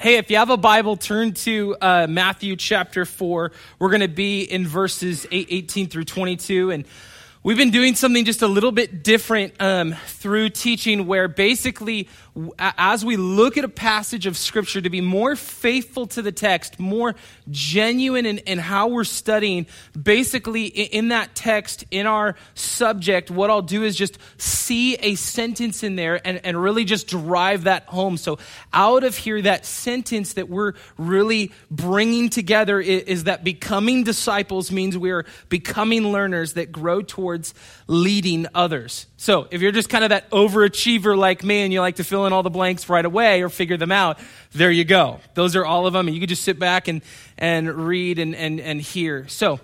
hey, if you have a Bible, turn to uh, Matthew chapter 4. We're going to be in verses 8, 18 through 22. And we've been doing something just a little bit different um, through teaching, where basically as we look at a passage of Scripture, to be more faithful to the text, more genuine in, in, how we're studying, basically in that text, in our subject, what I'll do is just see a sentence in there and, and really just drive that home. So, out of here, that sentence that we're really bringing together is, is that becoming disciples means we're becoming learners that grow towards leading others. So, if you're just kind of that overachiever like me and you like to fill in all the blanks right away or figure them out, there you go. Those are all of them, and you can just sit back and, and read and, and, and hear. So,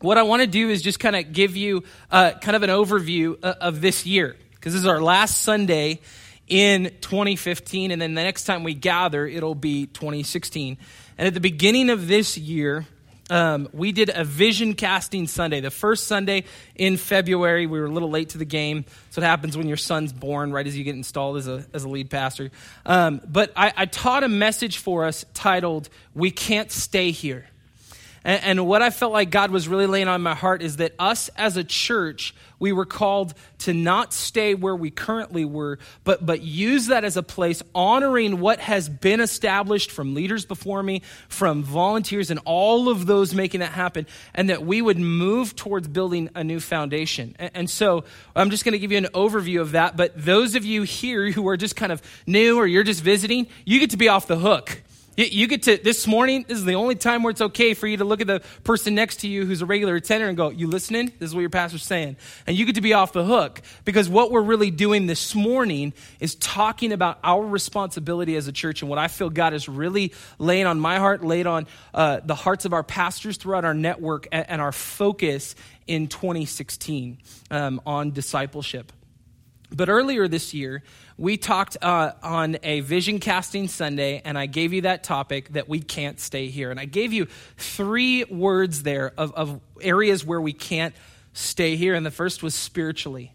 what I want to do is just kind of give you uh, kind of an overview uh, of this year, because this is our last Sunday in 2015, and then the next time we gather, it'll be 2016. And at the beginning of this year, um, we did a vision casting Sunday. The first Sunday in February, we were a little late to the game. So it happens when your son's born, right as you get installed as a, as a lead pastor. Um, but I, I taught a message for us titled, We Can't Stay Here. And, and what I felt like God was really laying on my heart is that us as a church, we were called to not stay where we currently were, but, but use that as a place honoring what has been established from leaders before me, from volunteers, and all of those making that happen, and that we would move towards building a new foundation. And, and so I'm just going to give you an overview of that, but those of you here who are just kind of new or you're just visiting, you get to be off the hook you get to, this morning, this is the only time where it's okay for you to look at the person next to you who's a regular attender and go, You listening? This is what your pastor's saying. And you get to be off the hook because what we're really doing this morning is talking about our responsibility as a church and what I feel God is really laying on my heart, laid on uh, the hearts of our pastors throughout our network and, and our focus in 2016 um, on discipleship. But earlier this year, we talked uh, on a vision casting Sunday, and I gave you that topic that we can't stay here. And I gave you three words there of, of areas where we can't stay here. And the first was spiritually.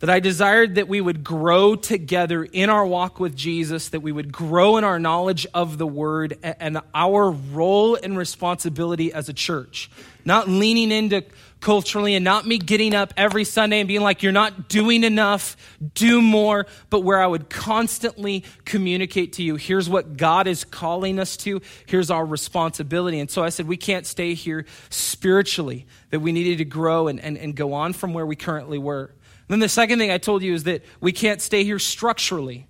That I desired that we would grow together in our walk with Jesus, that we would grow in our knowledge of the Word and our role and responsibility as a church. Not leaning into culturally and not me getting up every Sunday and being like, you're not doing enough, do more, but where I would constantly communicate to you, here's what God is calling us to, here's our responsibility. And so I said, we can't stay here spiritually, that we needed to grow and, and, and go on from where we currently were. And then the second thing I told you is that we can't stay here structurally.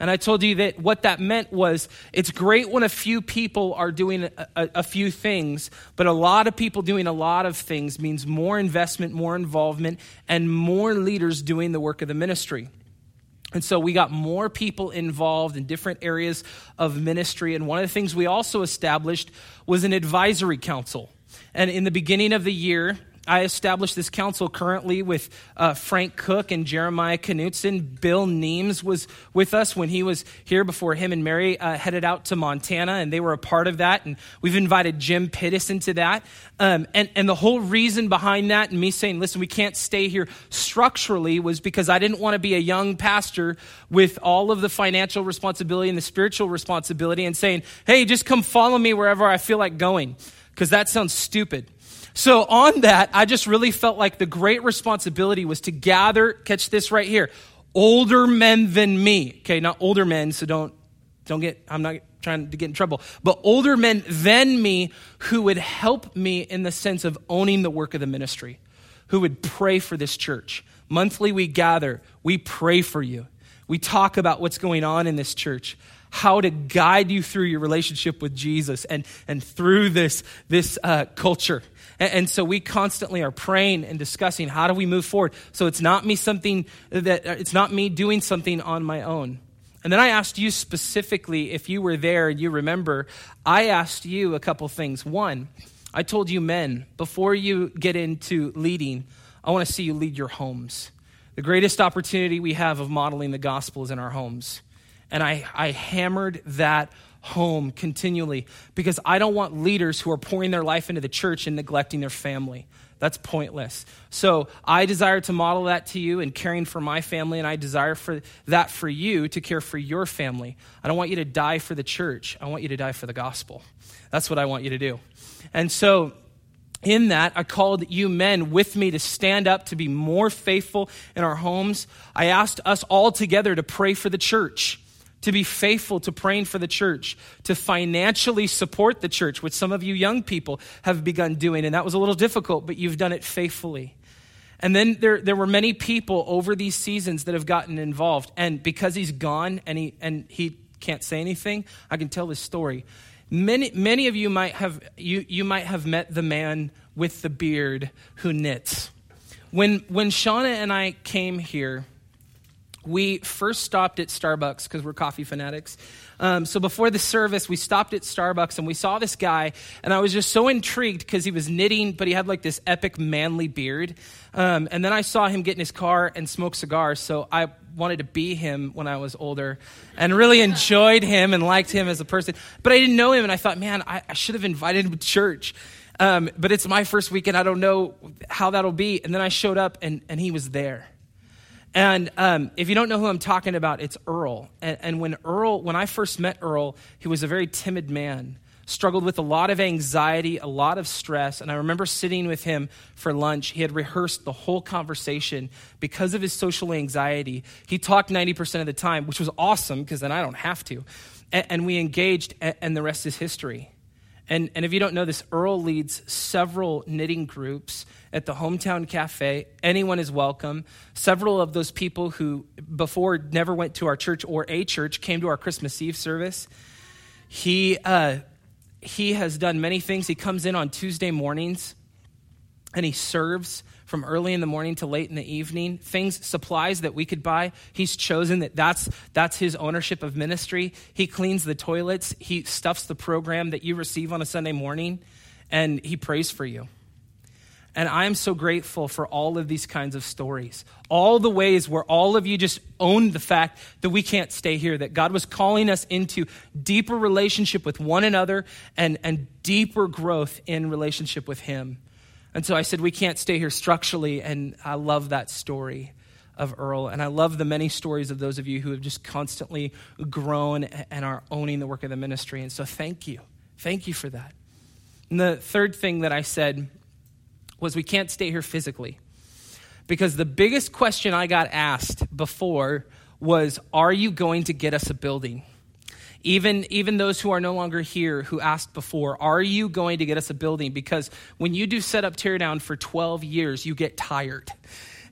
And I told you that what that meant was it's great when a few people are doing a, a, a, few things, but a lot of people doing a lot of things means more investment, more involvement, and more leaders doing the work of the ministry. And so we got more people involved in different areas of ministry. And one of the things we also established was an advisory council. And in the beginning of the year, I established this council currently with uh, Frank Cook and Jeremiah Knutson. Bill Neems was with us when he was here before him and Mary uh, headed out to Montana, and they were a part of that. And we've invited Jim Pittis into that. Um, and, and the whole reason behind that, and me saying, listen, we can't stay here structurally, was because I didn't want to be a young pastor with all of the financial responsibility and the spiritual responsibility and saying, hey, just come follow me wherever I feel like going, because that sounds stupid. So, on that, I just really felt like the great responsibility was to gather, catch this right here, older men than me. Okay, not older men, so don't, don't get, I'm not trying to get in trouble, but older men than me who would help me in the sense of owning the work of the ministry, who would pray for this church. Monthly, we gather, we pray for you. We talk about what's going on in this church how to guide you through your relationship with Jesus and, and through this, this uh, culture. And, and, so we constantly are praying and discussing how do we move forward. So it's not me something that, uh, it's not me doing something on my own. And then I asked you specifically, if you were there and you remember, I asked you a couple things. One, I told you men, before you get into leading, I want to see you lead your homes. The greatest opportunity we have of modeling the gospel is in our homes. And I, I hammered that home continually because I don't want leaders who are pouring their life into the church and neglecting their family. That's pointless. So I desire to model that to you in caring for my family, and I desire for that for you to care for your family. I don't want you to die for the church. I want you to die for the gospel. That's what I want you to do. And so in that, I called you men with me to stand up to be more faithful in our homes. I asked us all together to pray for the church to be faithful to praying for the church, to financially support the church, which some of you young people have begun doing. And that was a little difficult, but you've done it faithfully. And then there, there were many people over these seasons that have gotten involved. And because he's gone and he, and he can't say anything, I can tell this story. Many, many of you might, have, you, you might have met the man with the beard who knits. When, when Shauna and I came here, we first stopped at Starbucks because we're coffee fanatics. Um, so before the service, we stopped at Starbucks and we saw this guy, and I was just so intrigued because he was knitting, but he had like this epic manly beard. Um, and then I saw him get in his car and smoke cigars, so I wanted to be him when I was older and really enjoyed him and liked him as a person. But I didn't know him, and I thought, man, I, I should have invited him to church. Um, but it's my first weekend. I don't know how that'll be. And then I showed up, and, and he was there. And um, if you don't know who I'm talking about, it's Earl. And, and, when Earl, when I first met Earl, he was a very timid man, struggled with a lot of anxiety, a lot of stress. And I remember sitting with him for lunch. He had rehearsed the whole conversation because of his social anxiety. He talked 90% of the time, which was awesome because then I don't have to. And, and we engaged, and, and the rest is history. And, and if you don't know this, Earl leads several knitting groups at the Hometown Cafe. Anyone is welcome. Several of those people who before never went to our church or a church came to our Christmas Eve service. He, uh, he has done many things. He comes in on Tuesday mornings and he serves from early in the morning to late in the evening things supplies that we could buy he's chosen that that's that's his ownership of ministry. He cleans the toilets. He stuffs the program that you receive on a sunday morning and he prays for you. And i'm so grateful for all of these kinds of stories. All the ways where all of you just owned the fact that we can't stay here that god was calling us into deeper relationship with one another and and deeper growth in relationship with him and so I said, we can't stay here structurally. And I love that story of Earl. And I love the many stories of those of you who have just constantly grown and are owning the work of the ministry. And so thank you. Thank you for that. And the third thing that I said was, we can't stay here physically. Because the biggest question I got asked before was, Are you going to get us a building? Even, even those who are no longer here who asked before, are you going to get us a building? Because when you do set up tear down for 12 years, you get tired.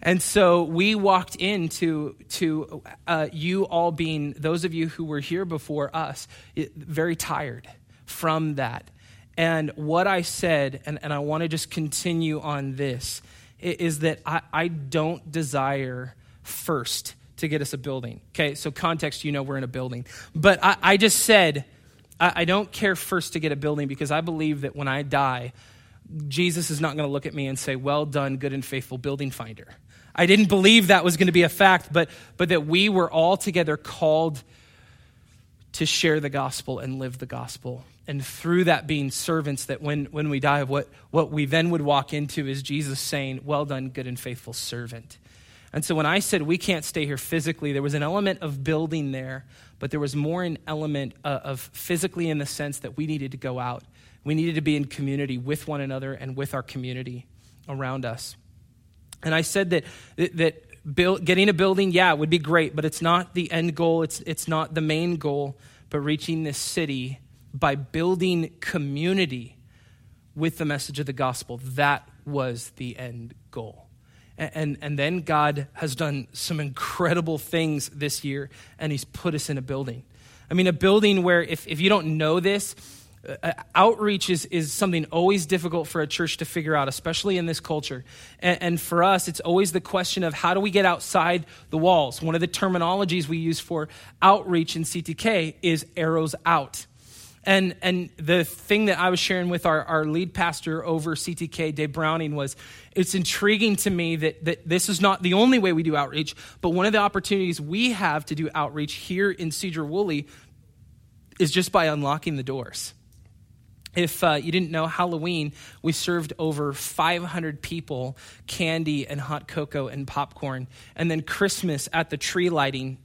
And so we walked into to uh, you all being those of you who were here before us, very tired from that. And what I said, and, and I want to just continue on this, is that I, I don't desire first to get us a building. Okay, so context, you know we're in a building. But I, I just said, I, I don't care first to get a building because I believe that when I die, Jesus is not going to look at me and say, Well done, good and faithful building finder. I didn't believe that was going to be a fact, but, but that we were all together called to share the gospel and live the gospel. And through that being servants, that when, when we die, what, what we then would walk into is Jesus saying, Well done, good and faithful servant. And so when I said we can't stay here physically, there was an element of building there, but there was more an element uh, of physically in the sense that we needed to go out. We needed to be in community with one another and with our community around us. And I said that, that build, getting a building, yeah, would be great, but it's not the end goal, it's, it's not the main goal, but reaching this city by building community with the message of the gospel. That was the end goal. And, and then God has done some incredible things this year, and He's put us in a building. I mean, a building where if, if you don't know this, uh, uh, outreach is, is something always difficult for a church to figure out, especially in this culture. And, and, for us, it's always the question of how do we get outside the walls? One of the terminologies we use for outreach in CTK is arrows out. And, and the thing that I was sharing with our, our lead pastor over CTK, Dave Browning, was it's intriguing to me that, that this is not the only way we do outreach, but one of the opportunities we have to do outreach here in Sedro-Woolley is just by unlocking the doors. if uh, you didn't know, Halloween, we served over 500 people candy and hot cocoa and popcorn. And then Christmas at the tree lighting,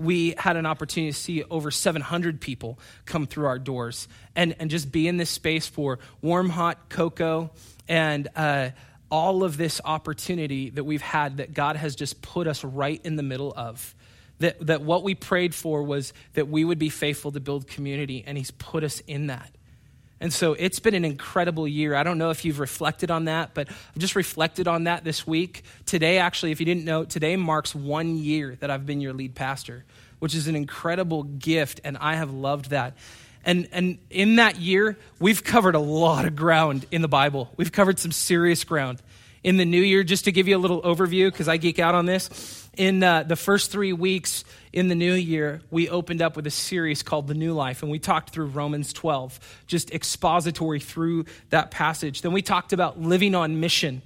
we had an opportunity to see over 700 people come through our doors and, and just be in this space for warm, hot cocoa and uh, all of this opportunity that we've had that God has just put us right in the middle of. That, that what we prayed for was that we would be faithful to build community, and He's put us in that. And so it's been an incredible year. I don't know if you've reflected on that, but I've just reflected on that this week. Today, actually, if you didn't know, today marks one year that I've been your lead pastor, which is an incredible gift, and I have loved that. And, and in that year, we've covered a lot of ground in the Bible. We've covered some serious ground. In the new year, just to give you a little overview, because I geek out on this, in uh, the first three weeks in the new year, we opened up with a series called The New Life, and we talked through Romans 12, just expository through that passage. Then we talked about living on mission.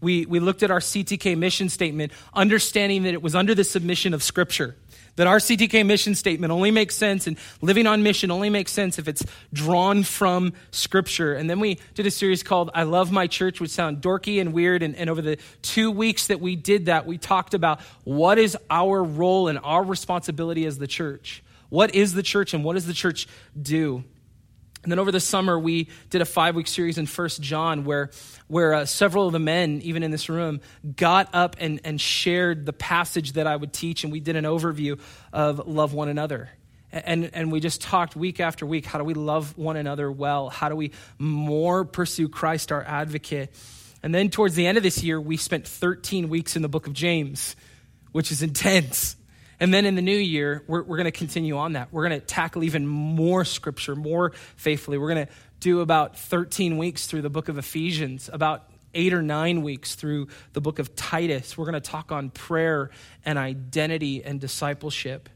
We, we looked at our CTK mission statement, understanding that it was under the submission of Scripture that our CTK mission statement only makes sense and living on mission only makes sense if it's drawn from Scripture. And then we did a series called I Love My Church, which sound dorky and weird. And, and over the two weeks that we did that, we talked about what is our role and our responsibility as the church. What is the church and what does the church do? And then over the summer, we did a five week series in First John where, where uh, several of the men, even in this room, got up and, and shared the passage that I would teach. And we did an overview of love one another. And, and we just talked week after week how do we love one another well? How do we more pursue Christ, our advocate? And then towards the end of this year, we spent 13 weeks in the book of James, which is intense. And then in the new year, we're, we're going to continue on that. We're going to tackle even more scripture, more faithfully. We're going to do about 13 weeks through the book of Ephesians, about eight or nine weeks through the book of Titus. We're going to talk on prayer and identity and discipleship.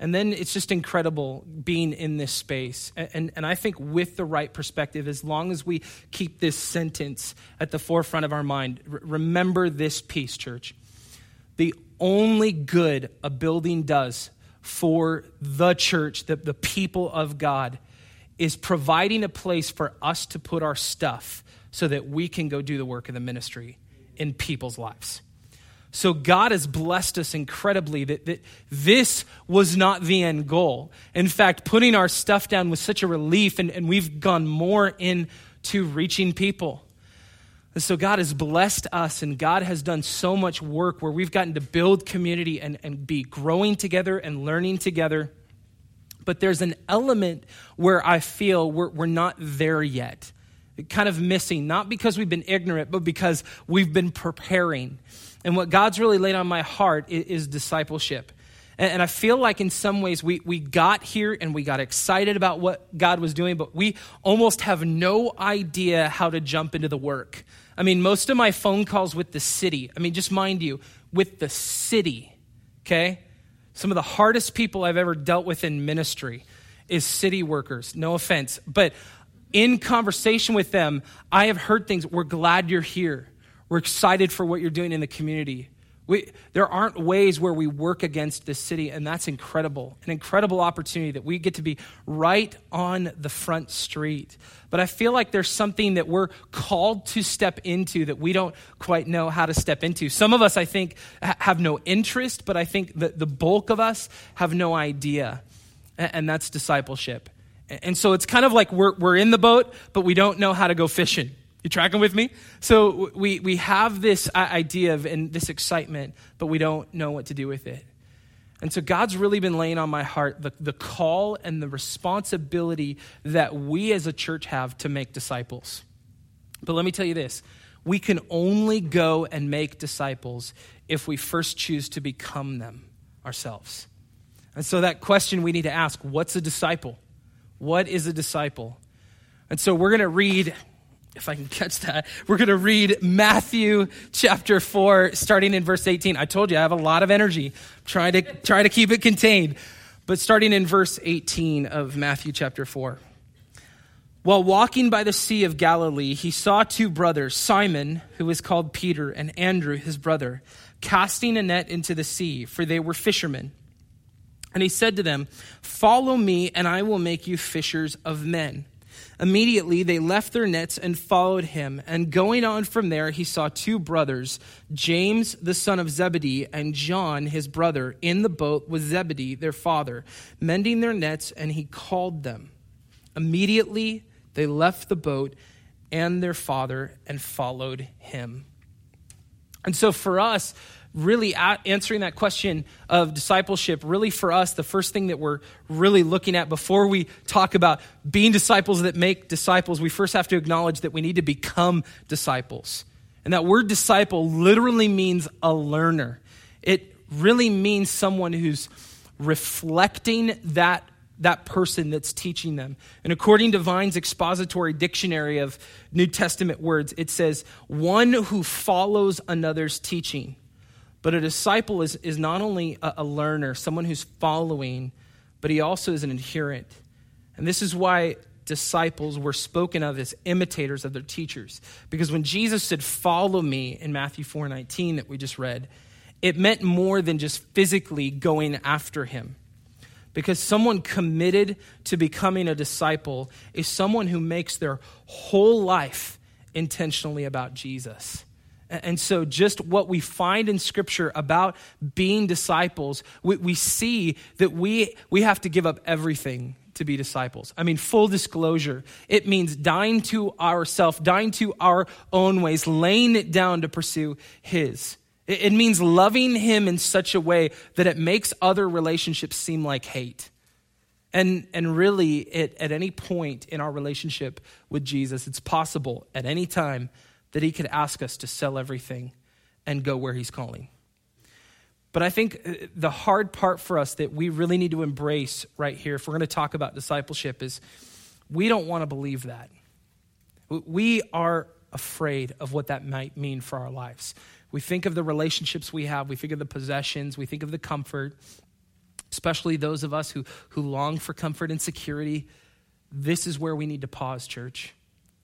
And then it's just incredible being in this space. And, and, and, I think with the right perspective, as long as we keep this sentence at the forefront of our mind, remember this piece, church. The only good a building does for the church, the, the people of God, is providing a place for us to put our stuff so that we can go do the work of the ministry in people's lives. So God has blessed us incredibly that, that this was not the end goal. In fact, putting our stuff down was such a relief, and, and we've gone more into reaching people. And so God has blessed us, and God has done so much work where we've gotten to build community and, and be growing together and learning together. But there's an element where I feel we're, we're not there yet, kind of missing, not because we've been ignorant, but because we've been preparing. And what God's really laid on my heart is, is discipleship. And, I feel like in some ways we, we got here and we got excited about what God was doing, but we almost have no idea how to jump into the work. I mean, most of my phone calls with the city, I mean, just mind you, with the city, okay? Some of the hardest people I've ever dealt with in ministry is city workers. No offense. But in conversation with them, I have heard things. We're glad you're here. We're excited for what you're doing in the community. We, there aren't ways where we work against this city, and that's incredible. An incredible opportunity that we get to be right on the front street. But I feel like there's something that we're called to step into that we don't quite know how to step into. Some of us, I think, have no interest, but I think that the bulk of us have no idea, and that's discipleship. And so it's kind of like we're, we're in the boat, but we don't know how to go fishing. You tracking with me? So we, we have this idea of and this excitement, but we don't know what to do with it. And so God's really been laying on my heart the, the call and the responsibility that we as a church have to make disciples. But let me tell you this we can only go and make disciples if we first choose to become them ourselves. And so that question we need to ask what's a disciple? What is a disciple? And so we're going to read if I can catch that, we're going to read Matthew chapter 4, starting in verse 18. I told you I have a lot of energy, trying to, try to keep it contained. But starting in verse 18 of Matthew chapter 4. While walking by the Sea of Galilee, he saw two brothers, Simon, who was called Peter, and Andrew, his brother, casting a net into the sea, for they were fishermen. And he said to them, Follow me, and I will make you fishers of men. Immediately they left their nets and followed him. And going on from there, he saw two brothers, James the son of Zebedee and John his brother, in the boat with Zebedee their father, mending their nets, and he called them. Immediately they left the boat and their father and followed him. And so for us, really answering that question of discipleship, really for us, the first thing that we're really looking at before we talk about being disciples that make disciples, we first have to acknowledge that we need to become disciples. And that word disciple literally means a learner. It really means someone who's reflecting that that person that's teaching them. And according to Vine's expository dictionary of New Testament words, it says, one who follows another's teaching. But a disciple is, is not only a, a learner, someone who's following, but he also is an adherent. And this is why disciples were spoken of as imitators of their teachers. Because when Jesus said, Follow me in Matthew 4 19 that we just read, it meant more than just physically going after him. Because someone committed to becoming a disciple is someone who makes their whole life intentionally about Jesus. And so, just what we find in Scripture about being disciples, we, we, see that we, we have to give up everything to be disciples. I mean, full disclosure, it means dying to ourself, dying to our own ways, laying it down to pursue His. It, it means loving Him in such a way that it makes other relationships seem like hate. And, and really, it, at any point in our relationship with Jesus, it's possible at any time that he could ask us to sell everything and go where he's calling. But I think uh, the hard part for us that we really need to embrace right here, if we're going to talk about discipleship, is we don't want to believe that. We are afraid of what that might mean for our lives. We think of the relationships we have, we think of the possessions, we think of the comfort, especially those of us who, who long for comfort and security. This is where we need to pause, church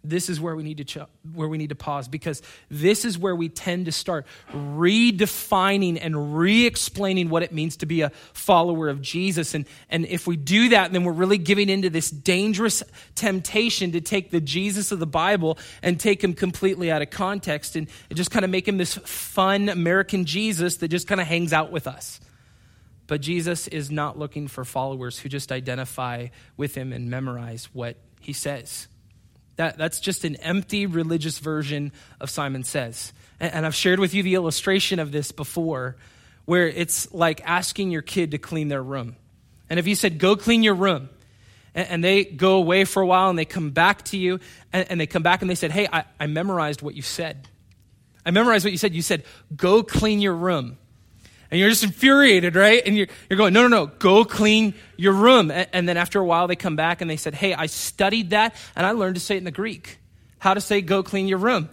this is where we need to ch- where we need to pause because this is where we tend to start redefining and re-explaining what it means to be a follower of Jesus and and if we do that then we're really giving into this dangerous temptation to take the Jesus of the Bible and take him completely out of context and, and just kind of make him this fun American Jesus that just kind of hangs out with us. But Jesus is not looking for followers who just identify with him and memorize what he says. That, that's just an empty religious version of Simon Says. And, and I've shared with you the illustration of this before, where it's like asking your kid to clean their room. And if you said, go clean your room, and, they go away for a while and they come back to you, and, and they come back and they said, hey, I, I memorized what you said. I memorized what you said. You said, go clean your room and you're just infuriated, right? And you're, you're going, no, no, no, go clean your room. And, and then after a while, they come back and they said, hey, I studied that and I learned to say it in the Greek. How to say, go clean your room.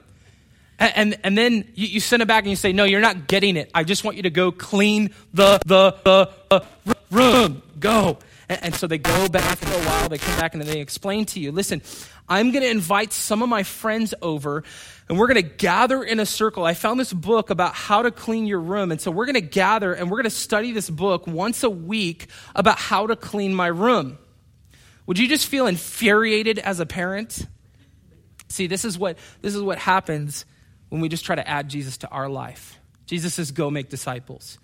And, and, and then you, you, send it back and you say, no, you're not getting it. I just want you to go clean the, the, the, the room. Go. And, and so they go back for a while, they come back and they explain to you, listen, I'm going to invite some of my friends over and we're going to gather in a circle. I found this book about how to clean your room. And so we're going to gather and we're going to study this book once a week about how to clean my room. Would you just feel infuriated as a parent? See, this is what, this is what happens when we just try to add Jesus to our life. Jesus says, go make disciples.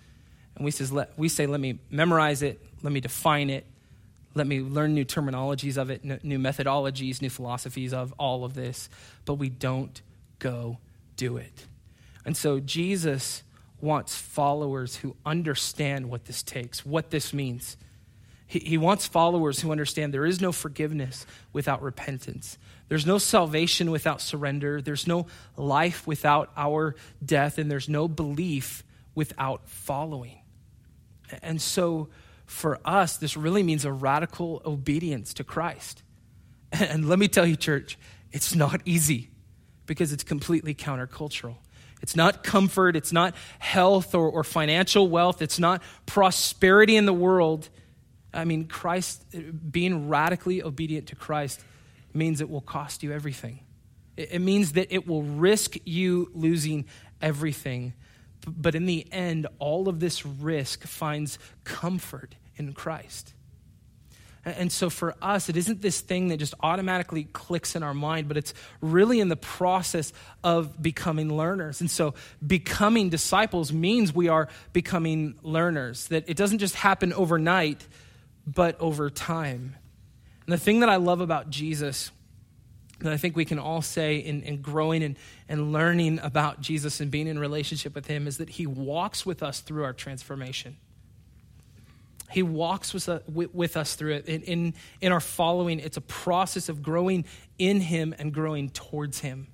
And we, says, let, we say, let me memorize it, let me define it, let me learn new terminologies of it, new methodologies, new philosophies of all of this. But we don't go do it. And so Jesus wants followers who understand what this takes, what this means. He, he wants followers who understand there is no forgiveness without repentance. There's no salvation without surrender. There's no life without our death. And there's no belief without following. And so for us, this really means a radical obedience to Christ. And let me tell you, church, it's not easy because it's completely countercultural. It's not comfort, it's not health or, or financial wealth, it's not prosperity in the world. I mean, Christ, being radically obedient to Christ means it will cost you everything. It, it means that it will risk you losing everything. But in the end, all of this risk finds comfort in Christ. And so for us, it isn't this thing that just automatically clicks in our mind, but it's really in the process of becoming learners. And so becoming disciples means we are becoming learners, that it doesn't just happen overnight, but over time. And the thing that I love about Jesus that I think we can all say in, in growing and, and learning about Jesus and being in relationship with him is that he walks with us through our transformation. He walks with, with us through it. In, in, in our following, it's a process of growing in Him and growing towards Him.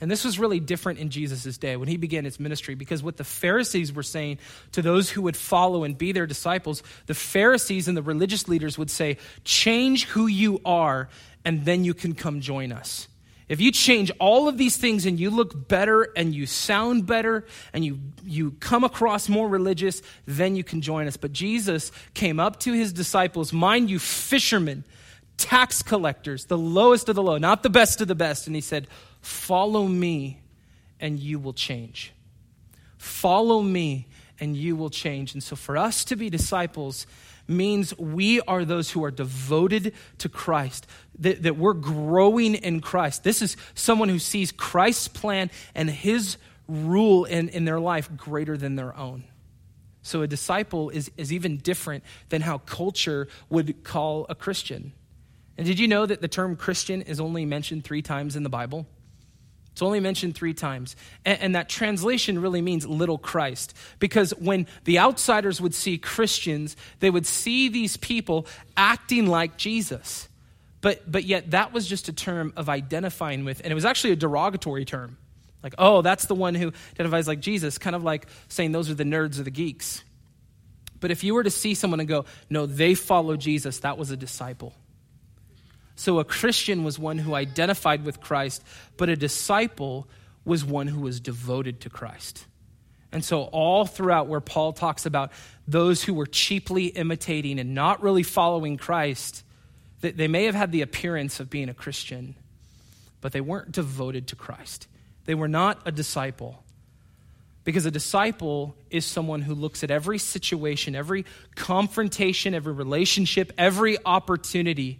And this was really different in Jesus' day when he began his ministry because what the Pharisees were saying to those who would follow and be their disciples, the Pharisees and the religious leaders would say, Change who you are, and then you can come join us. If you change all of these things and you look better and you sound better and you, you come across more religious, then you can join us. But Jesus came up to his disciples, mind you, fishermen, tax collectors, the lowest of the low, not the best of the best. And he said, Follow me and you will change. Follow me and you will change. And so for us to be disciples, means we are those who are devoted to Christ, that, that we're growing in Christ. This is someone who sees Christ's plan and his rule in, in their life greater than their own. So a disciple is, is even different than how culture would call a Christian. And did you know that the term Christian is only mentioned three times in the Bible? It's only mentioned three times. And, and, that translation really means little Christ. Because when the outsiders would see Christians, they would see these people acting like Jesus. But, but yet, that was just a term of identifying with, and it was actually a derogatory term. Like, oh, that's the one who identifies like Jesus, kind of like saying those are the nerds or the geeks. But if you were to see someone and go, no, they follow Jesus, that was a disciple. So a Christian was one who identified with Christ, but a disciple was one who was devoted to Christ. And so, all throughout where Paul talks about those who were cheaply imitating and not really following Christ, they may have had the appearance of being a Christian, but they weren't devoted to Christ. They were not a disciple. Because a disciple is someone who looks at every situation, every confrontation, every relationship, every opportunity,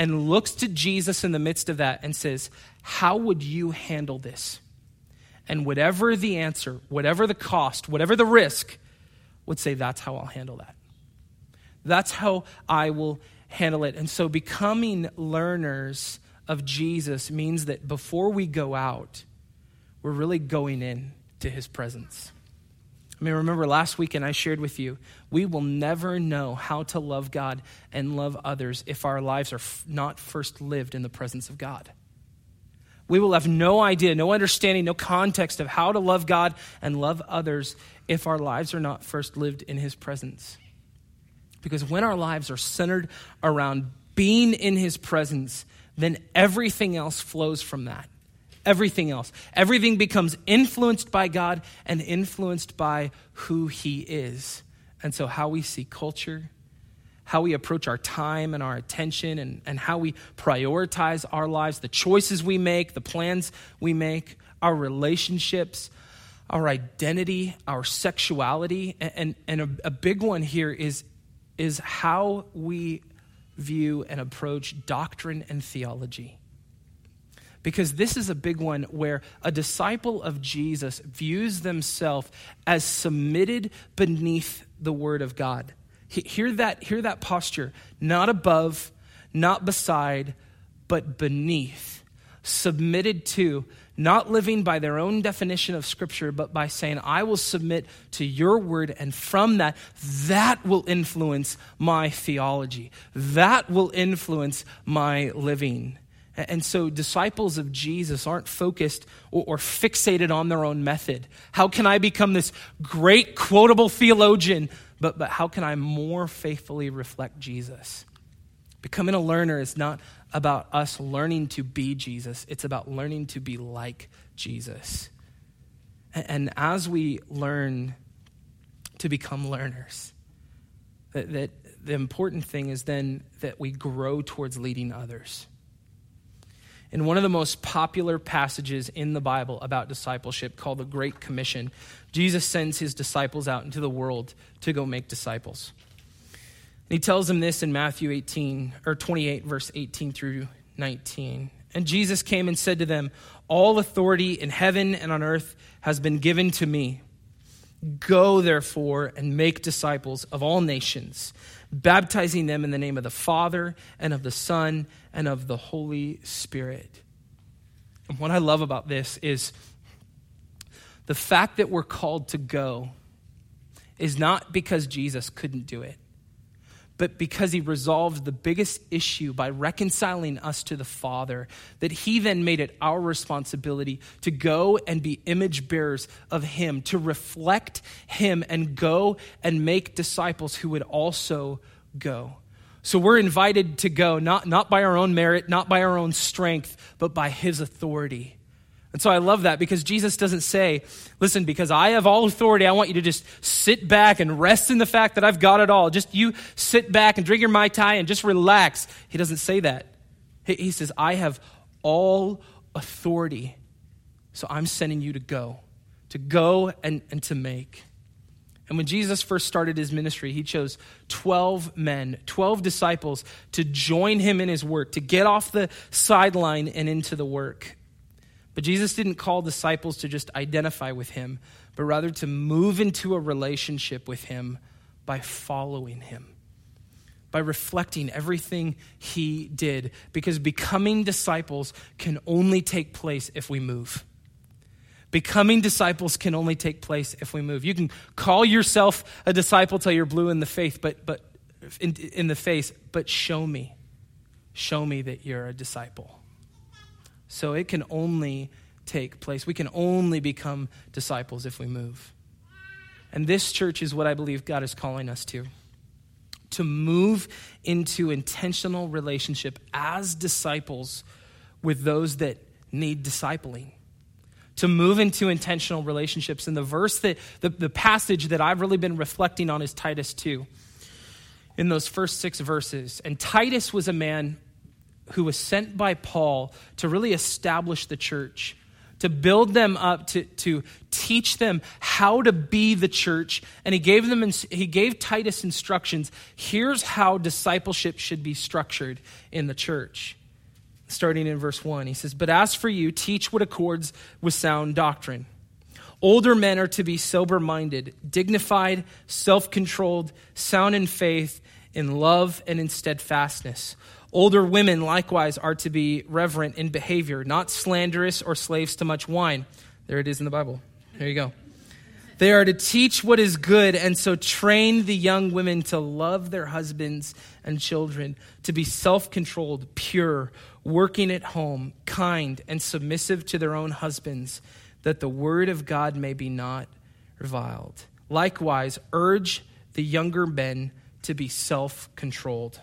and looks to Jesus in the midst of that and says, How would you handle this? And whatever the answer, whatever the cost, whatever the risk, would say, That's how I'll handle that. That's how I will handle it. And so becoming learners of Jesus means that before we go out, we're really going in to his presence. I mean, remember last weekend I shared with you, we will never know how to love God and love others if our lives are f- not first lived in the presence of God. We will have no idea, no understanding, no context of how to love God and love others if our lives are not first lived in His presence. Because when our lives are centered around being in His presence, then everything else flows from that everything else. Everything becomes influenced by God and influenced by who He is. And so, how we see culture, how we approach our time and our attention, and, and how we prioritize our lives, the choices we make, the plans we make, our relationships, our identity, our sexuality. And, and a, a big one here is, is how we view and approach doctrine and theology because this is a big one where a disciple of Jesus views themselves as submitted beneath the word of God. Hear that, hear that posture. Not above, not beside, but beneath. Submitted to, not living by their own definition of Scripture, but by saying, I will submit to your word, and from that, that will influence my theology. That will influence my living. And so, disciples of Jesus aren't focused or, fixated on their own method. How can I become this great quotable theologian? But, but how can I more faithfully reflect Jesus? Becoming a learner is not about us learning to be Jesus, it's about learning to be like Jesus. And, and as we learn to become learners, that, that the important thing is then that we grow towards leading others in one of the most popular passages in the Bible about discipleship called the Great Commission, Jesus sends his disciples out into the world to go make disciples. he tells them this in Matthew 18 or 28 verse 18 through 19. And Jesus came and said to them, "All authority in heaven and on earth has been given to me. Go therefore and make disciples of all nations, baptizing them in the name of the Father and of the Son and of the Holy Spirit." And what I love about this is the fact that we're called to go is not because Jesus couldn't do it but because he resolved the biggest issue by reconciling us to the Father, that he then made it our responsibility to go and be image bearers of him, to reflect him and go and make disciples who would also go. So we're invited to go, not, not by our own merit, not by our own strength, but by his authority. And so I love that because Jesus doesn't say, listen, because I have all authority, I want you to just sit back and rest in the fact that I've got it all. Just you sit back and drink your Mai Tai and just relax. He doesn't say that. He says, I have all authority. So I'm sending you to go, to go and, and to make. And when Jesus first started his ministry, he chose 12 men, 12 disciples to join him in his work, to get off the sideline and into the work. But Jesus didn't call disciples to just identify with him, but rather to move into a relationship with him by following him, by reflecting everything he did. Because becoming disciples can only take place if we move. Becoming disciples can only take place if we move. You can call yourself a disciple till you're blue in the faith, but, but in, in the face, but show me. Show me that you're a disciple. So it can only take place. We can only become disciples if we move. And this church is what I believe God is calling us to to move into intentional relationship as disciples with those that need discipling. To move into intentional relationships. And the verse that, the, the passage that I've really been reflecting on is Titus 2, in those first six verses. And Titus was a man who was sent by Paul to really establish the church, to build them up, to, to teach them how to be the church. And he gave them he gave Titus instructions. Here's how discipleship should be structured in the church. Starting in verse 1, he says, But as for you, teach what accords with sound doctrine. Older men are to be sober minded, dignified, self controlled, sound in faith, in love, and in steadfastness. Older women likewise are to be reverent in behavior, not slanderous or slaves to much wine. There it is in the Bible. There you go. They are to teach what is good, and so train the young women to love their husbands and children, to be self controlled, pure, working at home, kind, and submissive to their own husbands, that the word of God may be not reviled. Likewise, urge the younger men to be self controlled.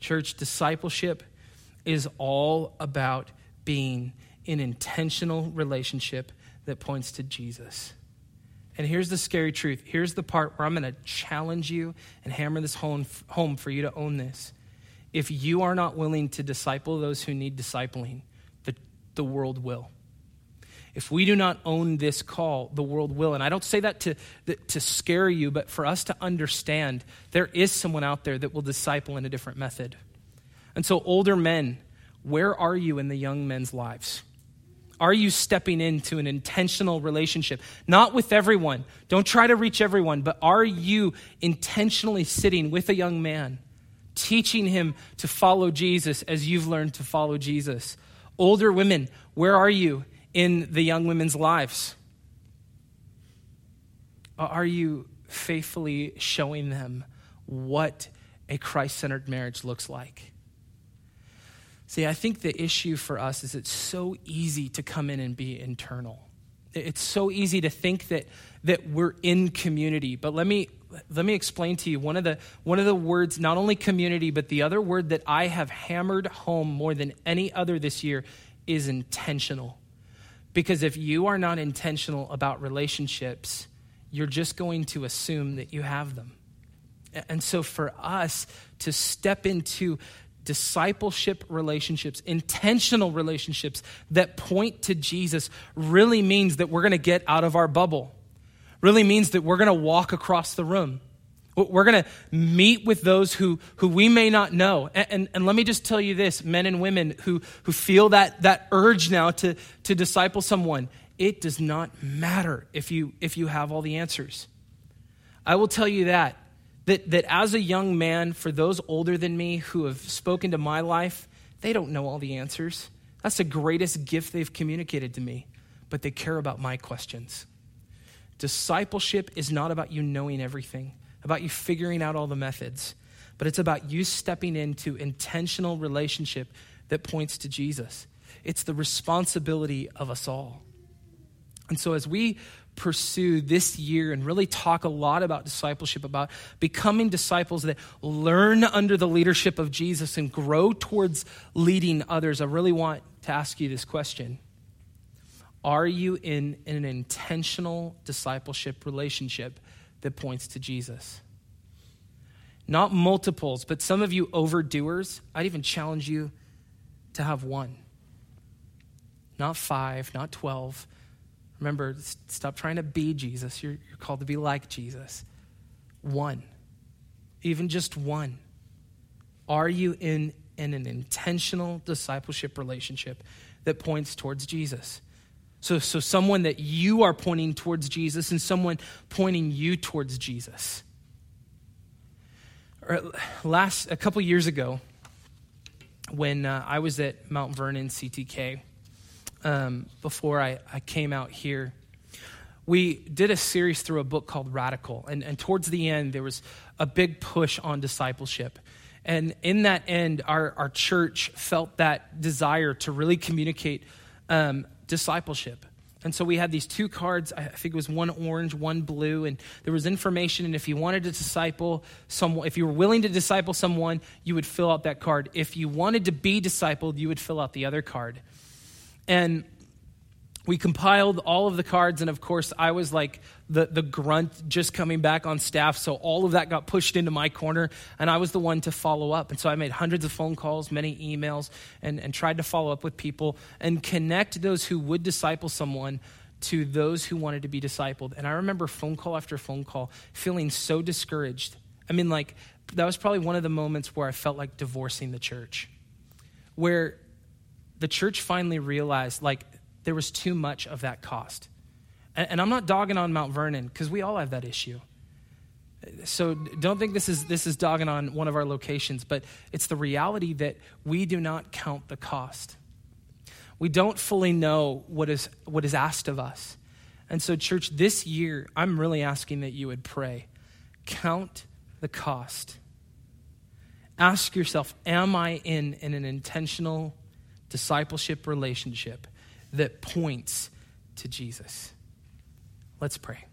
Church discipleship is all about being in intentional relationship that points to Jesus. And here's the scary truth. Here's the part where I'm going to challenge you and hammer this home, home for you to own this. If you are not willing to disciple those who need discipling, the, the world will. If we do not own this call, the world will. And I don't say that to, to scare you, but for us to understand there is someone out there that will disciple in a different method. And so, older men, where are you in the young men's lives? Are you stepping into an intentional relationship? Not with everyone. Don't try to reach everyone, but are you intentionally sitting with a young man, teaching him to follow Jesus as you've learned to follow Jesus? Older women, where are you in the young women's lives? Uh, are you faithfully showing them what a Christ centered marriage looks like? See, I think the issue for us is it's so easy to come in and be internal. It's so easy to think that, that we're in community. But let me, let me explain to you one of, the, one of the words, not only community, but the other word that I have hammered home more than any other this year is intentional. Because if you are not intentional about relationships, you're just going to assume that you have them. And so for us to step into discipleship relationships, intentional relationships that point to Jesus, really means that we're going to get out of our bubble, really means that we're going to walk across the room. We're going to meet with those who, who we may not know. And, and, and, let me just tell you this men and women who, who feel that, that urge now to, to disciple someone, it does not matter if you, if you have all the answers. I will tell you that, that, that as a young man, for those older than me who have spoken to my life, they don't know all the answers. That's the greatest gift they've communicated to me, but they care about my questions. Discipleship is not about you knowing everything, about you figuring out all the methods, but it's about you stepping into intentional relationship that points to Jesus. It's the responsibility of us all. And so, as we pursue this year and really talk a lot about discipleship, about becoming disciples that learn under the leadership of Jesus and grow towards leading others, I really want to ask you this question Are you in, an intentional discipleship relationship that points to Jesus? Not multiples, but some of you overdoers, I'd even challenge you to have one. Not five, not 12. Remember, stop trying to be Jesus. You're, you're called to be like Jesus. One. Even just one. Are you in in an intentional discipleship relationship that points towards Jesus. So, so someone that you are pointing towards Jesus and someone pointing you towards Jesus. Last a couple years ago, when uh, I was at Mount Vernon CTK, um, before I, I came out here, we did a series through a book called Radical. And, and towards the end, there was a big push on discipleship. And in that end, our, our church felt that desire to really communicate um, discipleship. And so we had these two cards. I think it was one orange, one blue, and there was information. And if you wanted to disciple someone, if you were willing to disciple someone, you would fill out that card. If you wanted to be discipled, you would fill out the other card. And we compiled all of the cards, and of course, I was like the, the grunt just coming back on staff, so all of that got pushed into my corner, and I was the one to follow up. And so I made hundreds of phone calls, many emails, and, and tried to follow up with people and connect those who would disciple someone to those who wanted to be discipled. And I remember phone call after phone call feeling so discouraged. I mean, like, that was probably one of the moments where I felt like divorcing the church, where the church finally realized, like, there was too much of that cost. And, and I'm not dogging on Mount Vernon because we all have that issue. So don't think this is this is dogging on one of our locations, but it's the reality that we do not count the cost. We don't fully know what is what is asked of us. And so church, this year I'm really asking that you would pray. Count the cost. Ask yourself, am I in, in an intentional discipleship relationship that points to Jesus. Let's pray.